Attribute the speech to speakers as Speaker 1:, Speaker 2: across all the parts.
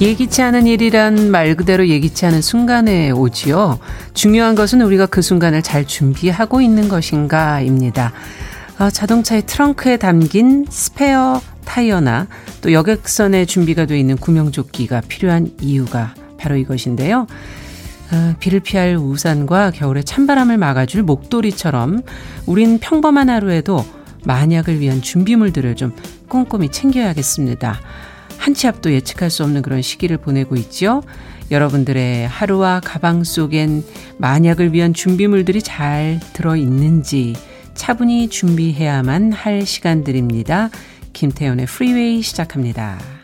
Speaker 1: 예기치 않은 일이란 말 그대로 예기치 않은 순간에 오지요. 중요한 것은 우리가 그 순간을 잘 준비하고 있는 것인가입니다. 아, 자동차의 트렁크에 담긴 스페어 타이어나 또 여객선에 준비가 되어 있는 구명조끼가 필요한 이유가 바로 이것인데요. 아, 비를 피할 우산과 겨울에 찬바람을 막아줄 목도리처럼 우린 평범한 하루에도 만약을 위한 준비물들을 좀 꼼꼼히 챙겨야겠습니다. 한치 앞도 예측할 수 없는 그런 시기를 보내고 있죠. 여러분들의 하루와 가방 속엔 만약을 위한 준비물들이 잘 들어 있는지 차분히 준비해야만 할 시간들입니다. 김태현의 프리웨이 시작합니다.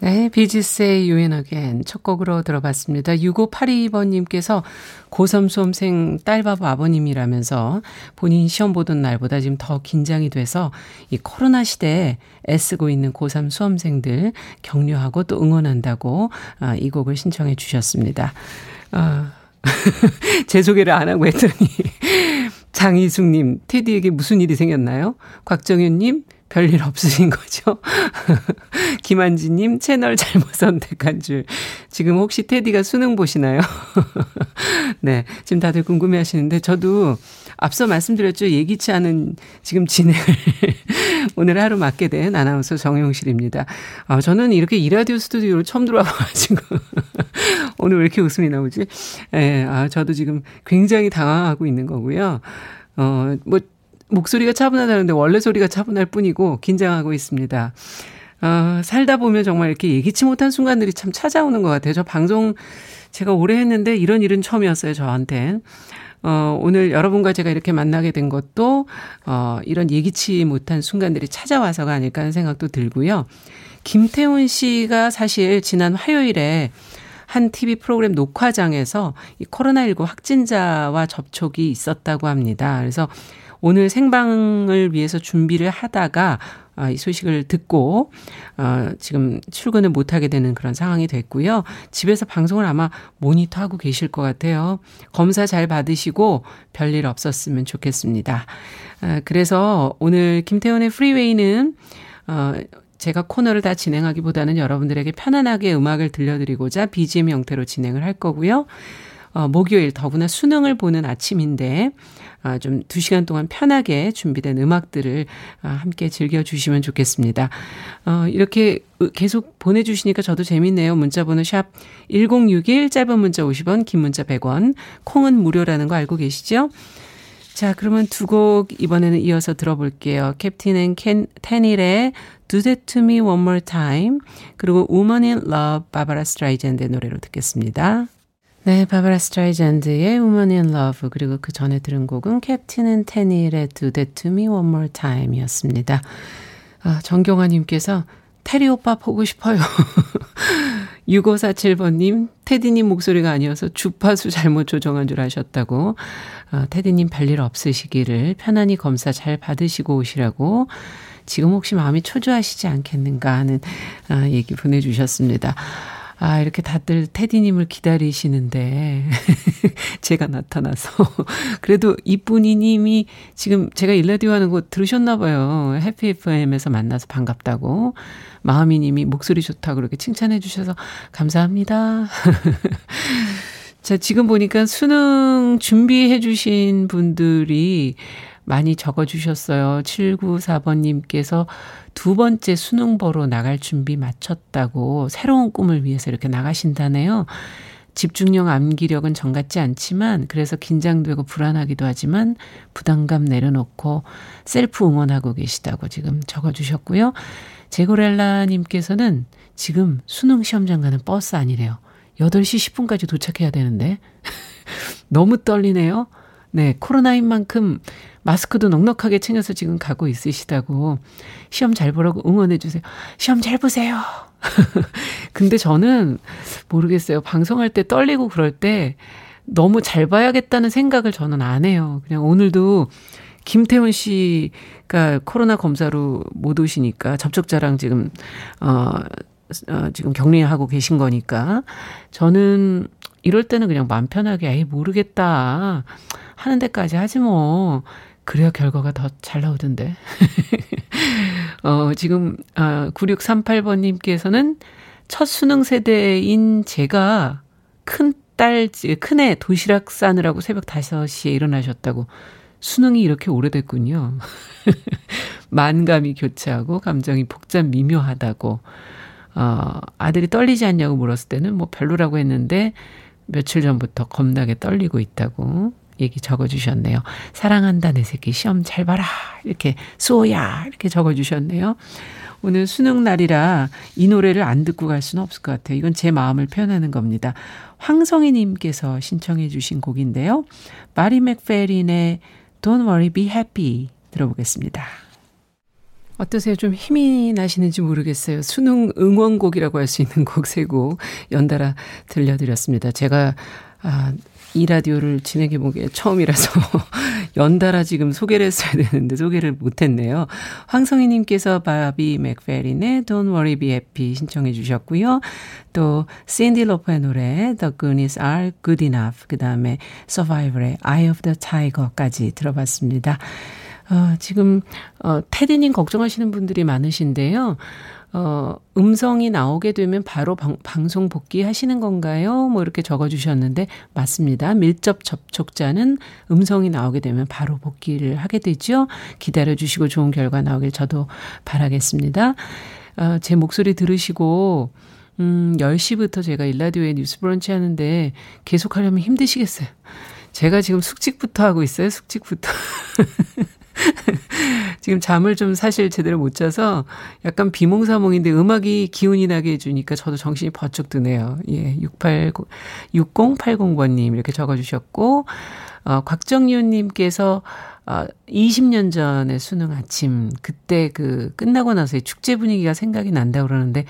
Speaker 1: 네, 비지스의 and Again 첫 곡으로 들어봤습니다. 6582번님께서 고3 수험생 딸바보 아버님이라면서 본인 시험 보던 날보다 지금 더 긴장이 돼서 이 코로나 시대에 애쓰고 있는 고3 수험생들 격려하고 또 응원한다고 아, 이 곡을 신청해 주셨습니다. 아, 제 소개를 안 하고 했더니 장희숙님, 테디에게 무슨 일이 생겼나요? 곽정현님, 별일 없으신 거죠? 김한지님, 채널 잘못 선택한 줄. 지금 혹시 테디가 수능 보시나요? 네. 지금 다들 궁금해 하시는데, 저도 앞서 말씀드렸죠. 예기치 않은 지금 진행을 오늘 하루 맡게 된 아나운서 정용실입니다. 아, 저는 이렇게 이라디오 스튜디오를 처음 들어와가지고 오늘 왜 이렇게 웃음이 나오지? 예, 네, 아, 저도 지금 굉장히 당황하고 있는 거고요. 어, 뭐, 목소리가 차분하다는데 원래 소리가 차분할 뿐이고 긴장하고 있습니다. 어, 살다 보면 정말 이렇게 예기치 못한 순간들이 참 찾아오는 것 같아요. 저 방송 제가 오래 했는데 이런 일은 처음이었어요, 저한테. 어, 오늘 여러분과 제가 이렇게 만나게 된 것도, 어, 이런 예기치 못한 순간들이 찾아와서가 아닐까 하는 생각도 들고요. 김태훈 씨가 사실 지난 화요일에 한 TV 프로그램 녹화장에서 이 코로나19 확진자와 접촉이 있었다고 합니다. 그래서 오늘 생방을 위해서 준비를 하다가 아, 이 소식을 듣고 어, 지금 출근을 못하게 되는 그런 상황이 됐고요. 집에서 방송을 아마 모니터하고 계실 것 같아요. 검사 잘 받으시고 별일 없었으면 좋겠습니다. 아, 그래서 오늘 김태훈의 프리웨이는 어, 제가 코너를 다 진행하기보다는 여러분들에게 편안하게 음악을 들려드리고자 BGM 형태로 진행을 할 거고요. 어, 목요일 더구나 수능을 보는 아침인데 아, 좀 두 시간 동안 편하게 준비된 음악들을 아, 함께 즐겨주시면 좋겠습니다. 어, 이렇게 계속 보내주시니까 저도 재밌네요. 문자번호 샵 1061, 짧은 문자 50원, 긴 문자 100원, 콩은 무료라는 거 알고 계시죠? 자, 그러면 두 곡 이번에는 이어서 들어볼게요. 캡틴 앤 켄, 테닐의 Do That To Me One More Time 그리고 Woman in Love 바바라 스트라이샌드의 노래로 듣겠습니다. 네, 바바라 스트라이샌드의 Woman in Love 그리고 그 전에 들은 곡은 캡틴 앤 테닐의 Do That To Me One More Time이었습니다. 아, 정경아님께서 테리 오빠 보고 싶어요. 6547번님, 테디님 목소리가 아니어서 주파수 잘못 조정한 줄 아셨다고. 아, 테디님 별일 없으시기를 편안히 검사 잘 받으시고 오시라고. 지금 혹시 마음이 초조하시지 않겠는가 하는 아, 얘기 보내주셨습니다. 아, 이렇게 다들 테디님을 기다리시는데, 제가 나타나서. 그래도 이쁜이 님이 지금 제가 일라디오 하는 거 들으셨나봐요. 해피 FM에서 만나서 반갑다고. 마음이 님이 목소리 좋다고 그렇게 칭찬해 주셔서 감사합니다. 자, 지금 보니까 수능 준비해 주신 분들이 많이 적어 주셨어요. 794번님께서 두 번째 수능 보러 나갈 준비 마쳤다고 새로운 꿈을 위해서 이렇게 나가신다네요. 집중력 암기력은 정 같지 않지만 그래서 긴장되고 불안하기도 하지만 부담감 내려놓고 셀프 응원하고 계시다고 지금 적어 주셨고요. 제고렐라님께서는 지금 수능 시험장 가는 버스 아니래요. 8시 10분까지 도착해야 되는데. 너무 떨리네요. 네, 코로나인 만큼 마스크도 넉넉하게 챙겨서 지금 가고 있으시다고 시험 잘 보라고 응원해 주세요. 시험 잘 보세요. 근데 저는 모르겠어요. 방송할 때 떨리고 그럴 때 너무 잘 봐야겠다는 생각을 저는 안 해요. 그냥 오늘도 김태훈 씨가 코로나 검사로 못 오시니까 접촉자랑 지금 어, 어 지금 격리하고 계신 거니까 저는 이럴 때는 그냥 마음 편하게 에이 모르겠다 하는 데까지 하지 뭐 그래야 결과가 더 잘 나오던데. 어, 지금, 아, 9638번님께서는 첫 수능 세대인 제가 큰 딸, 큰애 도시락 싸느라고 새벽 5시에 일어나셨다고 수능이 이렇게 오래됐군요. 만감이 교차하고 감정이 복잡 미묘하다고. 어, 아들이 떨리지 않냐고 물었을 때는 뭐 별로라고 했는데 며칠 전부터 겁나게 떨리고 있다고 얘기 적어주셨네요. 사랑한다, 내 새끼. 시험 잘 봐라. 이렇게, 수호야. 이렇게 적어주셨네요. 오늘 수능 날이라 이 노래를 안 듣고 갈 수는 없을 것 같아요. 이건 제 마음을 표현하는 겁니다. 황성희님께서 신청해 주신 곡인데요. 마리 맥페린의 Don't Worry, Be Happy 들어보겠습니다. 어떠세요? 좀 힘이 나시는지 모르겠어요. 수능 응원곡이라고 할 수 있는 곡 세 곡 연달아 들려드렸습니다. 제가 아, 이 라디오를 진행해 보기에 처음이라서 연달아 지금 소개를 했어야 되는데 소개를 못했네요. 황성희님께서 바비 맥페린의 Don't Worry Be Happy 신청해 주셨고요. 또 신디 로퍼의 노래 The Goonies Are Good Enough 그 다음에 Survivor의 Eye of the Tiger까지 들어봤습니다. 어, 지금 어, 테디님 걱정하시는 분들이 많으신데요. 어, 음성이 나오게 되면 바로 방, 방송 복귀하시는 건가요? 뭐 이렇게 적어 주셨는데 맞습니다. 밀접 접촉자는 음성이 나오게 되면 바로 복귀를 하게 되죠. 기다려 주시고 좋은 결과 나오길 저도 바라겠습니다. 어, 제 목소리 들으시고 음, 10시부터 제가 일라디오에 뉴스 브런치 하는데 계속 하려면 힘드시겠어요. 제가 지금 숙직부터 하고 있어요. 숙직부터. 지금 잠을 좀 사실 제대로 못 자서 약간 비몽사몽인데 음악이 기운이 나게 해주니까 저도 정신이 번쩍 드네요. 예, 680, 6080번님 이렇게 적어주셨고, 어, 곽정윤님께서 어, 20년 전에 수능 아침, 그때 그 끝나고 나서의 축제 분위기가 생각이 난다 그러는데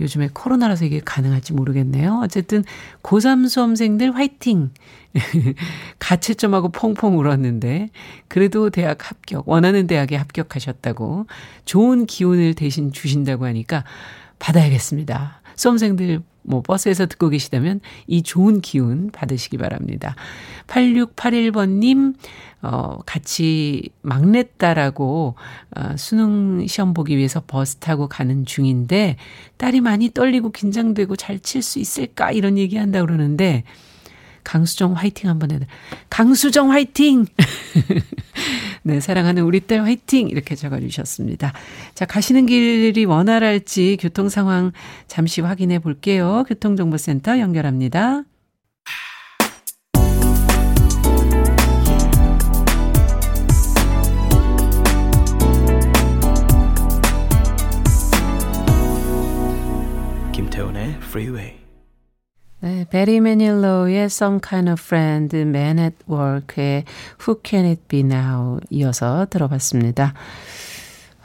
Speaker 1: 요즘에 코로나라서 이게 가능할지 모르겠네요. 어쨌든 고3 수험생들 화이팅! 가채점하고 펑펑 울었는데 그래도 대학 합격, 원하는 대학에 합격하셨다고 좋은 기운을 대신 주신다고 하니까 받아야겠습니다. 수험생들 뭐 버스에서 듣고 계시다면 이 좋은 기운 받으시기 바랍니다. 8681번님, 어, 같이 막내딸하고 어, 수능 시험 보기 위해서 버스 타고 가는 중인데 딸이 많이 떨리고 긴장되고 잘 칠 수 있을까 이런 얘기 한다 그러는데 강수정 화이팅 한번 돼. 강수정 화이팅! 네, 사랑하는 우리 딸 화이팅! 이렇게 적어주셨습니다. 자, 가시는 길이 원활할지 교통 상황 잠시 확인해 볼게요. 교통정보센터 연결합니다. 김태훈의 Freeway. 네, 베리 매닐로의 Some Kind of Friend, Man at Work의 Who Can It Be Now 이어서 들어봤습니다.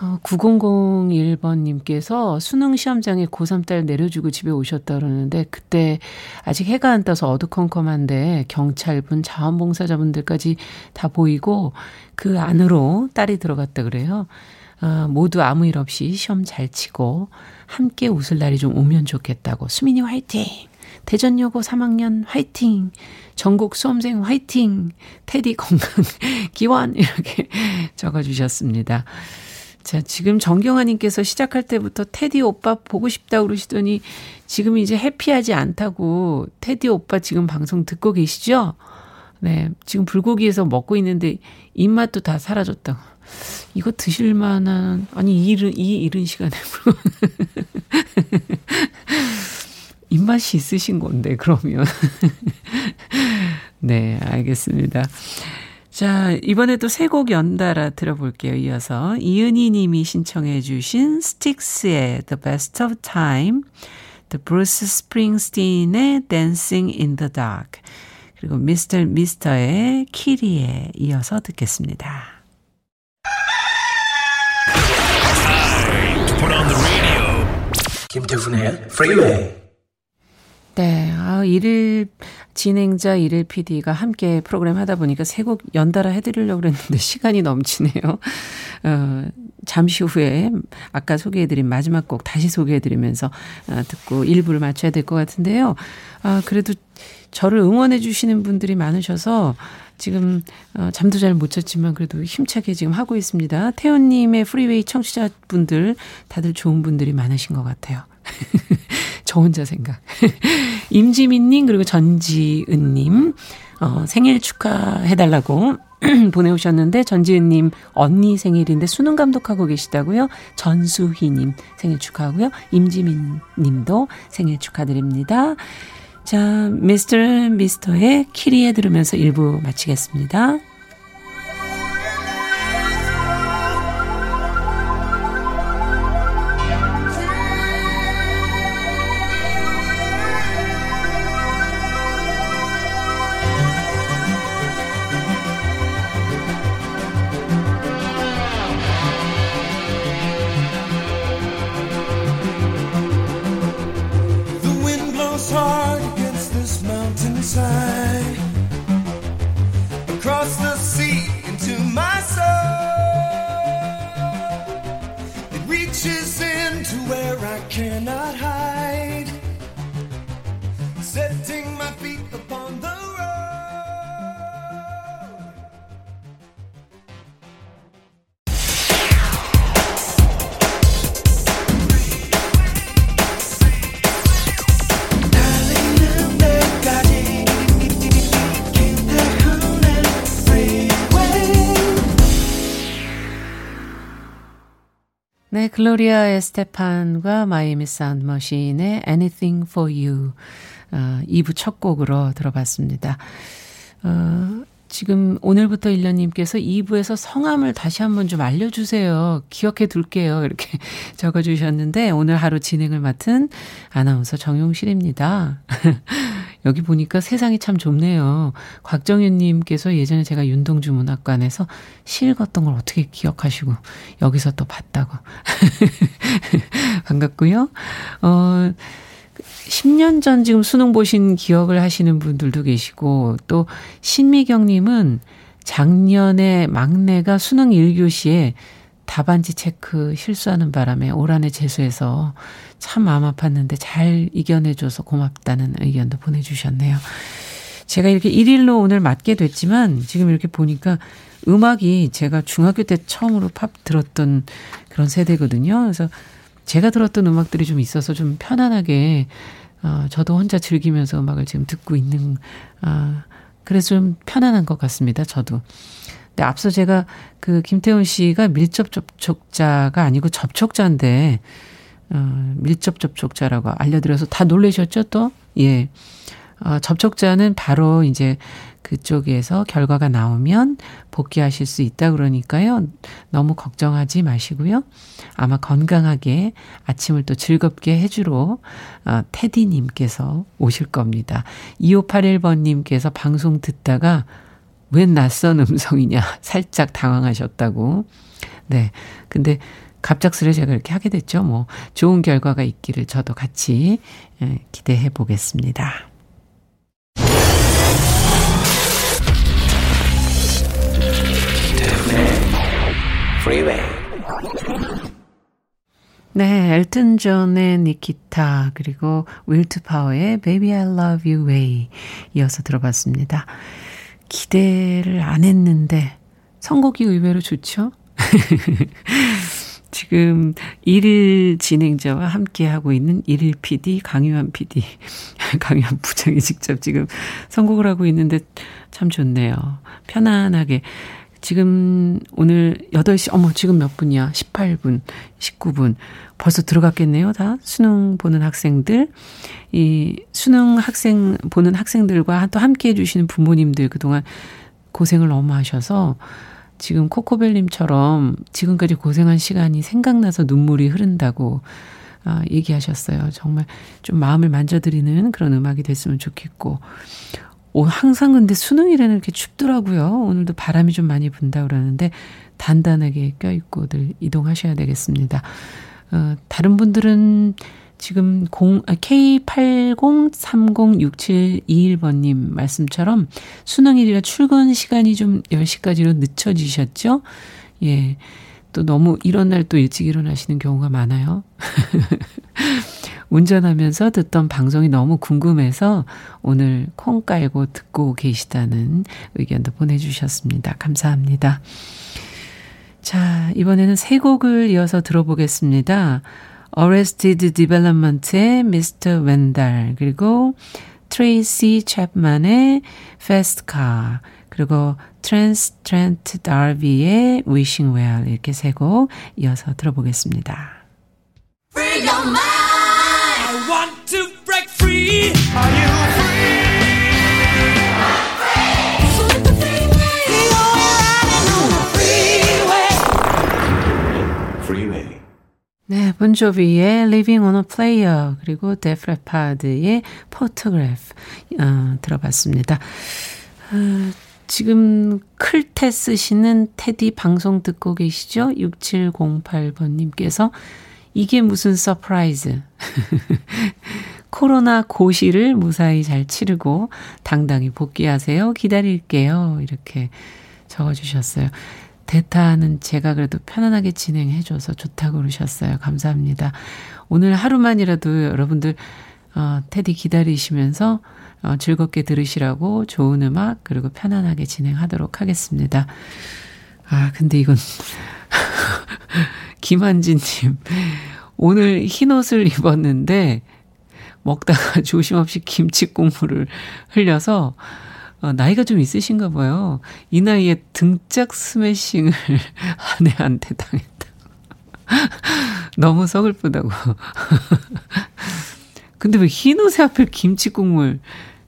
Speaker 1: 어, 9001번님께서 수능 시험장에 고3 딸 내려주고 집에 오셨다 그러는데 그때 아직 해가 안 떠서 어두컴컴한데 경찰분, 자원봉사자분들까지 다 보이고 그 안으로 딸이 들어갔다 그래요. 어, 모두 아무 일 없이 시험 잘 치고 함께 웃을 날이 좀 오면 좋겠다고. 수민이 화이팅! 대전여고 3학년 화이팅! 전국 수험생 화이팅! 테디 건강 기원! 이렇게 적어주셨습니다. 자, 지금 정경아님께서 시작할 때부터 테디 오빠 보고 싶다 그러시더니 지금 이제 해피하지 않다고 테디 오빠 지금 방송 듣고 계시죠? 네, 지금 불고기에서 먹고 있는데 입맛도 다 사라졌다고. 이거 드실 만한, 아니, 이 이른, 이 이른 시간에. 입맛이 있으신 건데, 그러면. 네, 알겠습니다. 자, 이번에 또세곡 연달아 들어볼게요. 이어서 이은희 님이 신청해 주신 스틱스의 The Best of Time, The Bruce Springsteen의 Dancing in the Dark, 그리고 미스터 미스터의 키리에 이어서 듣겠습니다. 김태훈의 프리웨이 네. 아, 일일 진행자 일일 PD가 함께 프로그램 하다 보니까 세 곡 연달아 해드리려고 그랬는데 시간이 넘치네요. 어, 잠시 후에 아까 소개해드린 마지막 곡 다시 소개해드리면서 어, 듣고 1부를 마쳐야 될 것 같은데요. 아, 그래도 저를 응원해 주시는 분들이 많으셔서 지금 어, 잠도 잘 못 잤지만 그래도 힘차게 지금 하고 있습니다. 태훈님의 프리웨이 청취자분들 다들 좋은 분들이 많으신 것 같아요. 저 혼자 생각. 임지민님, 그리고 전지은님, 어, 생일 축하해달라고 보내오셨는데, 전지은님 언니 생일인데 수능 감독하고 계시다고요? 전수희님 생일 축하하고요. 임지민 님도 생일 축하드립니다. 자, 미스터 미스터의 키리에 들으면서 1부 마치겠습니다.
Speaker 2: reaches into where I cannot hide, setting my feet upon the
Speaker 1: 네, 글로리아 에스테판과 마이애미 사운드 머신의 Anything for You 어, 2부 첫 곡으로 들어봤습니다. 어, 지금 오늘부터 1년님께서 2부에서 성함을 다시 한번 좀 알려주세요. 기억해 둘게요. 이렇게 적어주셨는데 오늘 하루 진행을 맡은 아나운서 정용실입니다. 여기 보니까 세상이 참 좁네요. 곽정윤님께서 예전에 제가 윤동주 문학관에서 시 읽었던 걸 어떻게 기억하시고 여기서 또 봤다고. 반갑고요. 어, 10년 전 지금 수능 보신 기억을 하시는 분들도 계시고 또 신미경 님은 작년에 막내가 수능 1교시에 답안지 체크 실수하는 바람에 올 한해 재수해서 참 마음 아팠는데 잘 이겨내줘서 고맙다는 의견도 보내주셨네요. 제가 이렇게 1일로 오늘 맞게 됐지만 지금 이렇게 보니까 음악이 제가 중학교 때 처음으로 팝 들었던 그런 세대거든요. 그래서 제가 들었던 음악들이 좀 있어서 좀 편안하게 어, 저도 혼자 즐기면서 음악을 지금 듣고 있는 아 그래서 좀 편안한 것 같습니다. 저도. 근데 앞서 제가 그 김태훈 씨가 밀접 접촉자가 아니고 접촉자인데 어, 밀접 접촉자라고 알려드려서 다 놀라셨죠 또? 예. 어, 접촉자는 바로 이제 그쪽에서 결과가 나오면 복귀하실 수 있다 그러니까요. 너무 걱정하지 마시고요. 아마 건강하게 아침을 또 즐겁게 해주러 어, 테디님께서 오실 겁니다. 2581번님께서 방송 듣다가 웬 낯선 음성이냐 살짝 당황하셨다고. 네. 근데 갑작스레 제가 이렇게 하게 됐죠. 뭐 좋은 결과가 있기를 저도 같이 예, 기대해 보겠습니다. 네, 엘튼 존의 니키타 그리고 윌트 파워의 Baby I Love You Way 이어서 들어봤습니다. 기대를 안 했는데 선곡이 의외로 좋죠? 지금 일일 진행자와 함께 하고 있는 일일 PD 강유한 PD 강유한 부장이 직접 지금 선곡을 하고 있는데 참 좋네요. 편안하게 지금 오늘 8시, 어머, 지금 몇 분이야? 18분, 19분. 벌써 들어갔겠네요, 다. 수능 보는 학생들. 이 수능 학생, 보는 학생들과 또 함께 해주시는 부모님들 그동안 고생을 너무 하셔서 지금 코코벨님처럼 지금까지 고생한 시간이 생각나서 눈물이 흐른다고 아, 얘기하셨어요. 정말 좀 마음을 만져드리는 그런 음악이 됐으면 좋겠고. 오, 항상 근데 수능이라는 게 춥더라고요. 오늘도 바람이 좀 많이 분다 그러는데 단단하게 껴입고들 이동하셔야 되겠습니다. 어, 다른 분들은 지금 0, K80306721번님 말씀처럼 수능일이라 출근 시간이 좀 10시까지로 늦춰지셨죠? 예. 또 너무 이런 날 또 일찍 일어나시는 경우가 많아요. 운전하면서 듣던 방송이 너무 궁금해서 오늘 콩 깔고 듣고 계시다는 의견도 보내주셨습니다. 감사합니다. 자, 이번에는 세 곡을 이어서 들어보겠습니다. Arrested Development의 Mr. Wendell, 그리고 트레이시 챕만의 Fast Car, 그리고 테렌스 트렌트 다비의 Wishing Well 이렇게 세 곡 이어서 들어보겠습니다. 네, 본조비의 Livin' on a Prayer 그리고 데프 레파드의 Photograph 어, 들어봤습니다. 어, 지금 클테 쓰시는 테디 방송 듣고 계시죠? 6708번님께서 이게 무슨 surprise. 코로나 고시를 무사히 잘 치르고 당당히 복귀하세요. 기다릴게요. 이렇게 적어주셨어요. 대타는 제가 그래도 편안하게 진행해줘서 좋다고 그러셨어요. 감사합니다. 오늘 하루만이라도 여러분들, 어, 테디 기다리시면서 어, 즐겁게 들으시라고 좋은 음악, 그리고 편안하게 진행하도록 하겠습니다. 아, 근데 이건, 김한진님, 오늘 흰 옷을 입었는데, 먹다가 조심없이 김치 국물을 흘려서, 어, 나이가 좀 있으신가 봐요. 이 나이에 등짝 스매싱을 아내한테 당했다. 너무 서글프다고. 근데 왜 흰 옷에 하필 김치 국물.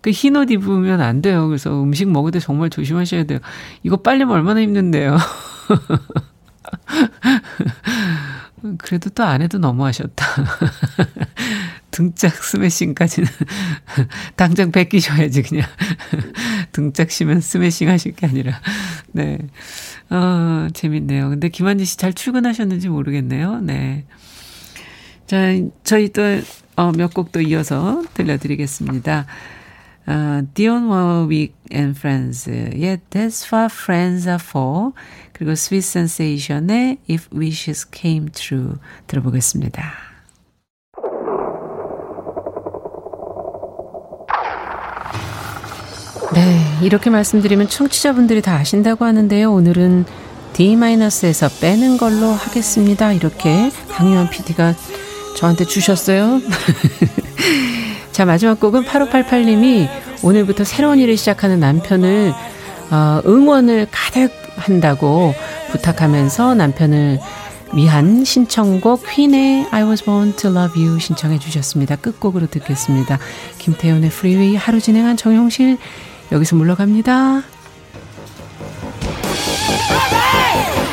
Speaker 1: 그 흰 옷 입으면 안 돼요. 그래서 음식 먹을 때 정말 조심하셔야 돼요. 이거 빨리면 얼마나 힘든데요. 그래도 또 안 해도 너무하셨다. 등짝 스매싱까지는 당장 베끼셔야지 그냥 등짝 시면 스매싱 하실 게 아니라 네. 어, 재밌네요. 근데 김한지 씨 잘 출근하셨는지 모르겠네요. 네. 자, 저희 또, 어, 몇 곡 또 이어서 들려드리겠습니다. 어, Dion Warwick and Friends의 That's What Friends Are For 그리고 Sweet Sensation의 If Wishes Came True 들어보겠습니다. 네, 이렇게 말씀드리면 청취자분들이 다 아신다고 하는데요. 오늘은 D-에서 빼는 걸로 하겠습니다. 이렇게 강유한 PD가 저한테 주셨어요. 자, 마지막 곡은 8588님이 오늘부터 새로운 일을 시작하는 남편을 어, 응원을 가득 한다고 부탁하면서 남편을 위한 신청곡 퀸의 I was born to love you 신청해 주셨습니다. 끝곡으로 듣겠습니다. 김태훈의 프리웨이 하루 진행한 정용실 여기서 물러갑니다. 아, 네!